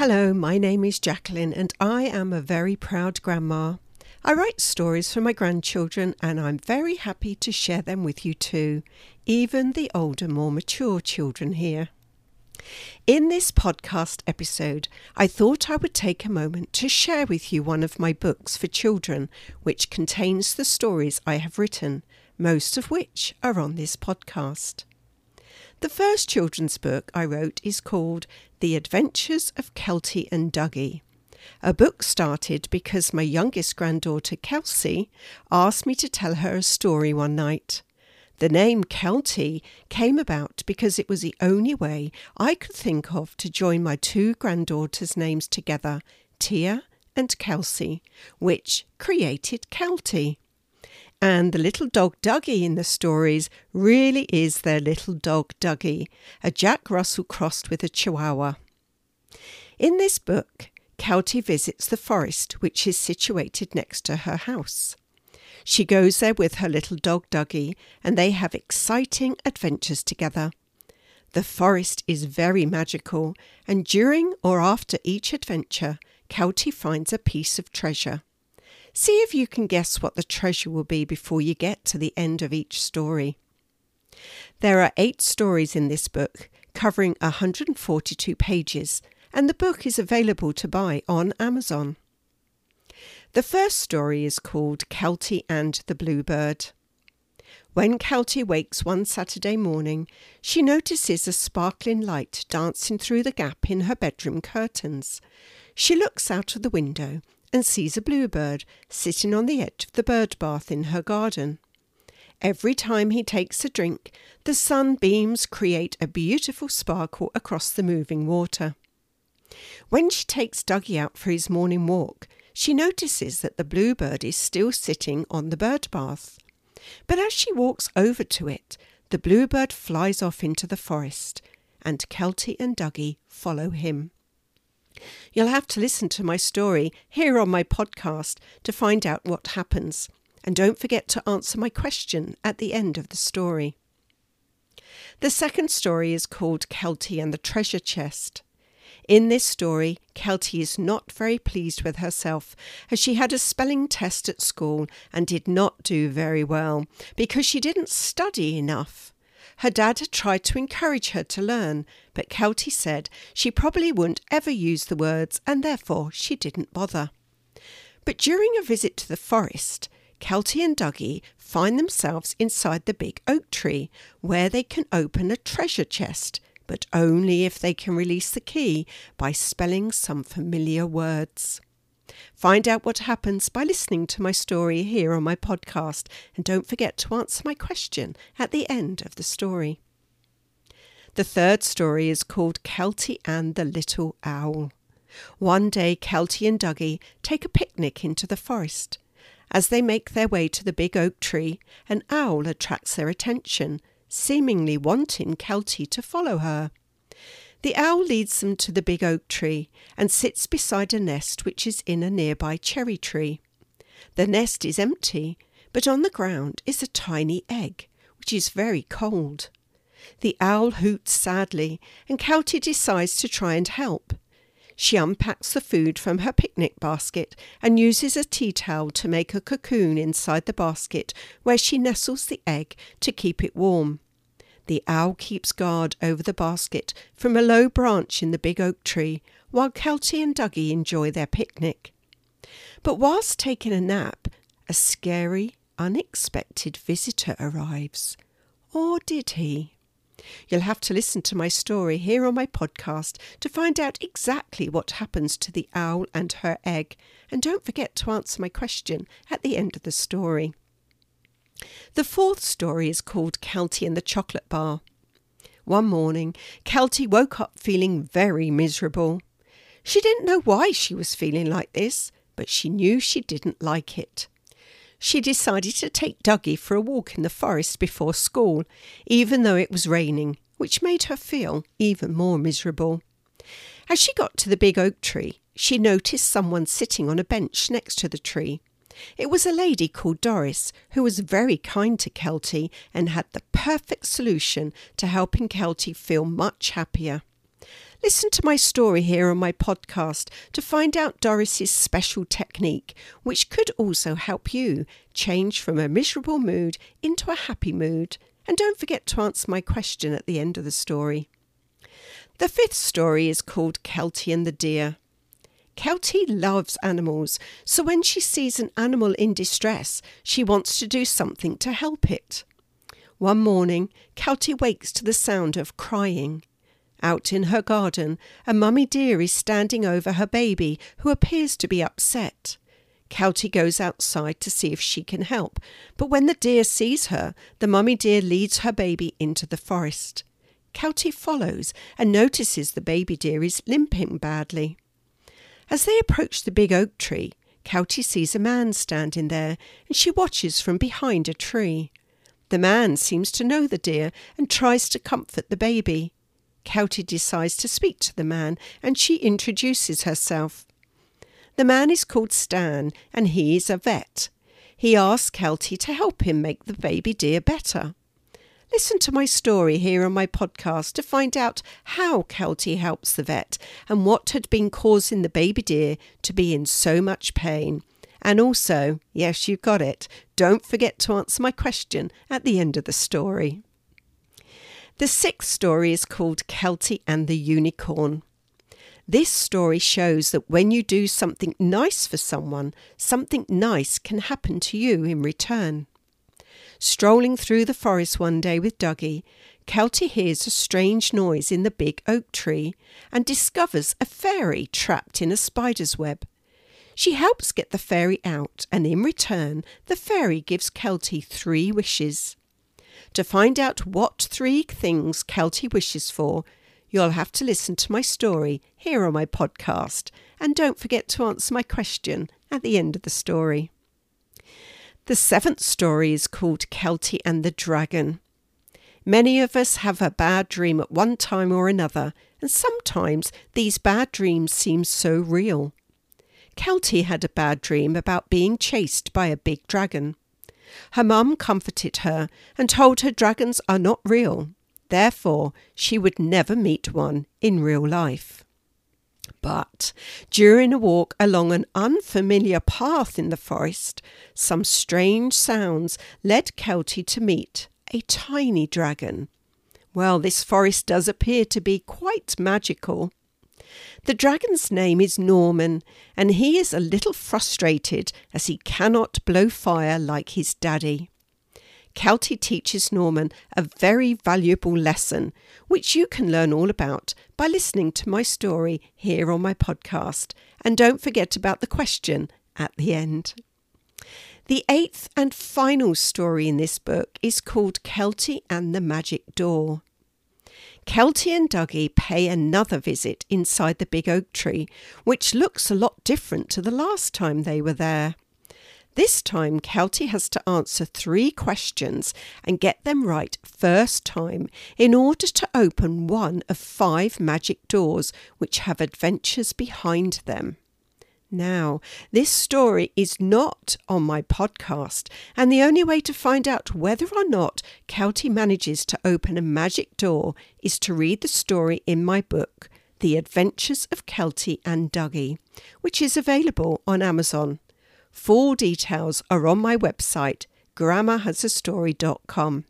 Hello, my name is Jacqueline, and I am a very proud grandma. I write stories for my grandchildren, and I'm very happy to share them with you too, even the older, more mature children here. In this podcast episode, I thought I would take a moment to share with you one of my books for children, which contains the stories I have written, most of which are on this podcast. The first children's book I wrote is called The Adventures of Kelti and Dougie. A book started because my youngest granddaughter, Kelsey, asked me to tell her a story one night. The name Kelti came about because it was the only way I could think of to join my two granddaughters' names together, Tia and Kelsey, which created Kelti. And the little dog Dougie in the stories really is their little dog Dougie, a Jack Russell crossed with a Chihuahua. In this book, Kelti visits the forest which is situated next to her house. She goes there with her little dog Dougie, and they have exciting adventures together. The forest is very magical, and during or after each adventure, Kelti finds a piece of treasure. See if you can guess what the treasure will be before you get to the end of each story. There are eight stories in this book, covering 142 pages, and the book is available to buy on Amazon. The first story is called Kelti and the Bluebird. When Kelti wakes one Saturday morning, she notices a sparkling light dancing through the gap in her bedroom curtains. She looks out of the window and sees a bluebird sitting on the edge of the bird bath in her garden. Every time he takes a drink, the sunbeams create a beautiful sparkle across the moving water. When she takes Dougie out for his morning walk, she notices that the bluebird is still sitting on the bird bath. But as she walks over to it, the bluebird flies off into the forest, and Kelti and Dougie follow him. You'll have to listen to my story here on my podcast to find out what happens. And don't forget to answer my question at the end of the story. The second story is called Kelti and the Treasure Chest. In this story, Kelti is not very pleased with herself as she had a spelling test at school and did not do very well because she didn't study enough. Her dad had tried to encourage her to learn, but Kelti said she probably wouldn't ever use the words and therefore she didn't bother. But during a visit to the forest, Kelti and Dougie find themselves inside the big oak tree where they can open a treasure chest, but only if they can release the key by spelling some familiar words. Find out what happens by listening to my story here on my podcast, and don't forget to answer my question at the end of the story. The third story is called Kelti and the Little Owl. One day, Kelti and Dougie take a picnic into the forest. As they make their way to the big oak tree, an owl attracts their attention, seemingly wanting Kelti to follow her. The owl leads them to the big oak tree and sits beside a nest which is in a nearby cherry tree. The nest is empty, but on the ground is a tiny egg, which is very cold. The owl hoots sadly, and Kelti decides to try and help. She unpacks the food from her picnic basket and uses a tea towel to make a cocoon inside the basket where she nestles the egg to keep it warm. The owl keeps guard over the basket from a low branch in the big oak tree while Kelti and Dougie enjoy their picnic. But whilst taking a nap, a scary, unexpected visitor arrives. Or did he? You'll have to listen to my story here on my podcast to find out exactly what happens to the owl and her egg, and don't forget to answer my question at the end of the story. The fourth story is called Kelti and the Chocolate Bar. One morning, Kelti woke up feeling very miserable. She didn't know why she was feeling like this, but she knew she didn't like it. She decided to take Dougie for a walk in the forest before school, even though it was raining, which made her feel even more miserable. As she got to the big oak tree, she noticed someone sitting on a bench next to the tree. It was a lady called Doris who was very kind to Kelti and had the perfect solution to helping Kelti feel much happier. Listen to my story here on my podcast to find out Doris's special technique, which could also help you change from a miserable mood into a happy mood. And don't forget to answer my question at the end of the story. The fifth story is called Kelti and the Deer. Kelti loves animals, so when she sees an animal in distress, she wants to do something to help it. One morning, Kelti wakes to the sound of crying. Out in her garden, a mummy deer is standing over her baby, who appears to be upset. Kelti goes outside to see if she can help, but when the deer sees her, the mummy deer leads her baby into the forest. Kelti follows and notices the baby deer is limping badly. As they approach the big oak tree, Kelti sees a man standing there, and she watches from behind a tree. The man seems to know the deer and tries to comfort the baby. Kelti decides to speak to the man and she introduces herself. The man is called Stan and he is a vet. He asks Kelti to help him make the baby deer better. Listen to my story here on my podcast to find out how Kelti helps the vet and what had been causing the baby deer to be in so much pain. And also, yes, you got it, don't forget to answer my question at the end of the story. The sixth story is called Kelti and the Unicorn. This story shows that when you do something nice for someone, something nice can happen to you in return. Strolling through the forest one day with Dougie, Kelti hears a strange noise in the big oak tree and discovers a fairy trapped in a spider's web. She helps get the fairy out, and in return, the fairy gives Kelti three wishes. To find out what three things Kelti wishes for, you'll have to listen to my story here on my podcast. And don't forget to answer my question at the end of the story. The seventh story is called Kelti and the Dragon. Many of us have a bad dream at one time or another, and sometimes these bad dreams seem so real. Kelti had a bad dream about being chased by a big dragon. Her mum comforted her and told her dragons are not real, therefore, she would never meet one in real life. But during a walk along an unfamiliar path in the forest, some strange sounds led Kelti to meet a tiny dragon. Well, this forest does appear to be quite magical. The dragon's name is Norman, and he is a little frustrated as he cannot blow fire like his daddy. Kelti teaches Norman a very valuable lesson, which you can learn all about by listening to my story here on my podcast. And don't forget about the question at the end. The eighth and final story in this book is called Kelti and the Magic Door. Kelti and Dougie pay another visit inside the big oak tree, which looks a lot different to the last time they were there. This time, Kelti has to answer three questions and get them right first time in order to open one of five magic doors which have adventures behind them. Now, this story is not on my podcast, and the only way to find out whether or not Kelti manages to open a magic door is to read the story in my book, The Adventures of Kelti and Dougie, which is available on Amazon. Full details are on my website, grandmahasastory.com.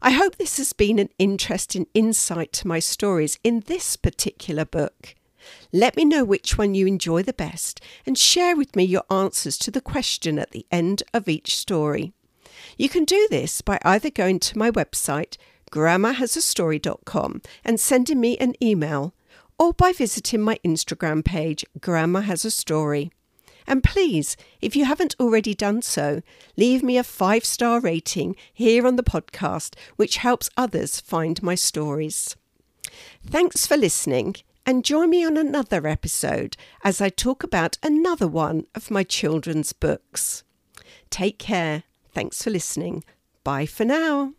I hope this has been an interesting insight to my stories in this particular book. Let me know which one you enjoy the best and share with me your answers to the question at the end of each story. You can do this by either going to my website, grandmahasastory.com, and sending me an email, or by visiting my Instagram page, Grandma Has a Story. And please, if you haven't already done so, leave me a five star rating here on the podcast, which helps others find my stories. Thanks for listening and join me on another episode as I talk about another one of my children's books. Take care. Thanks for listening. Bye for now.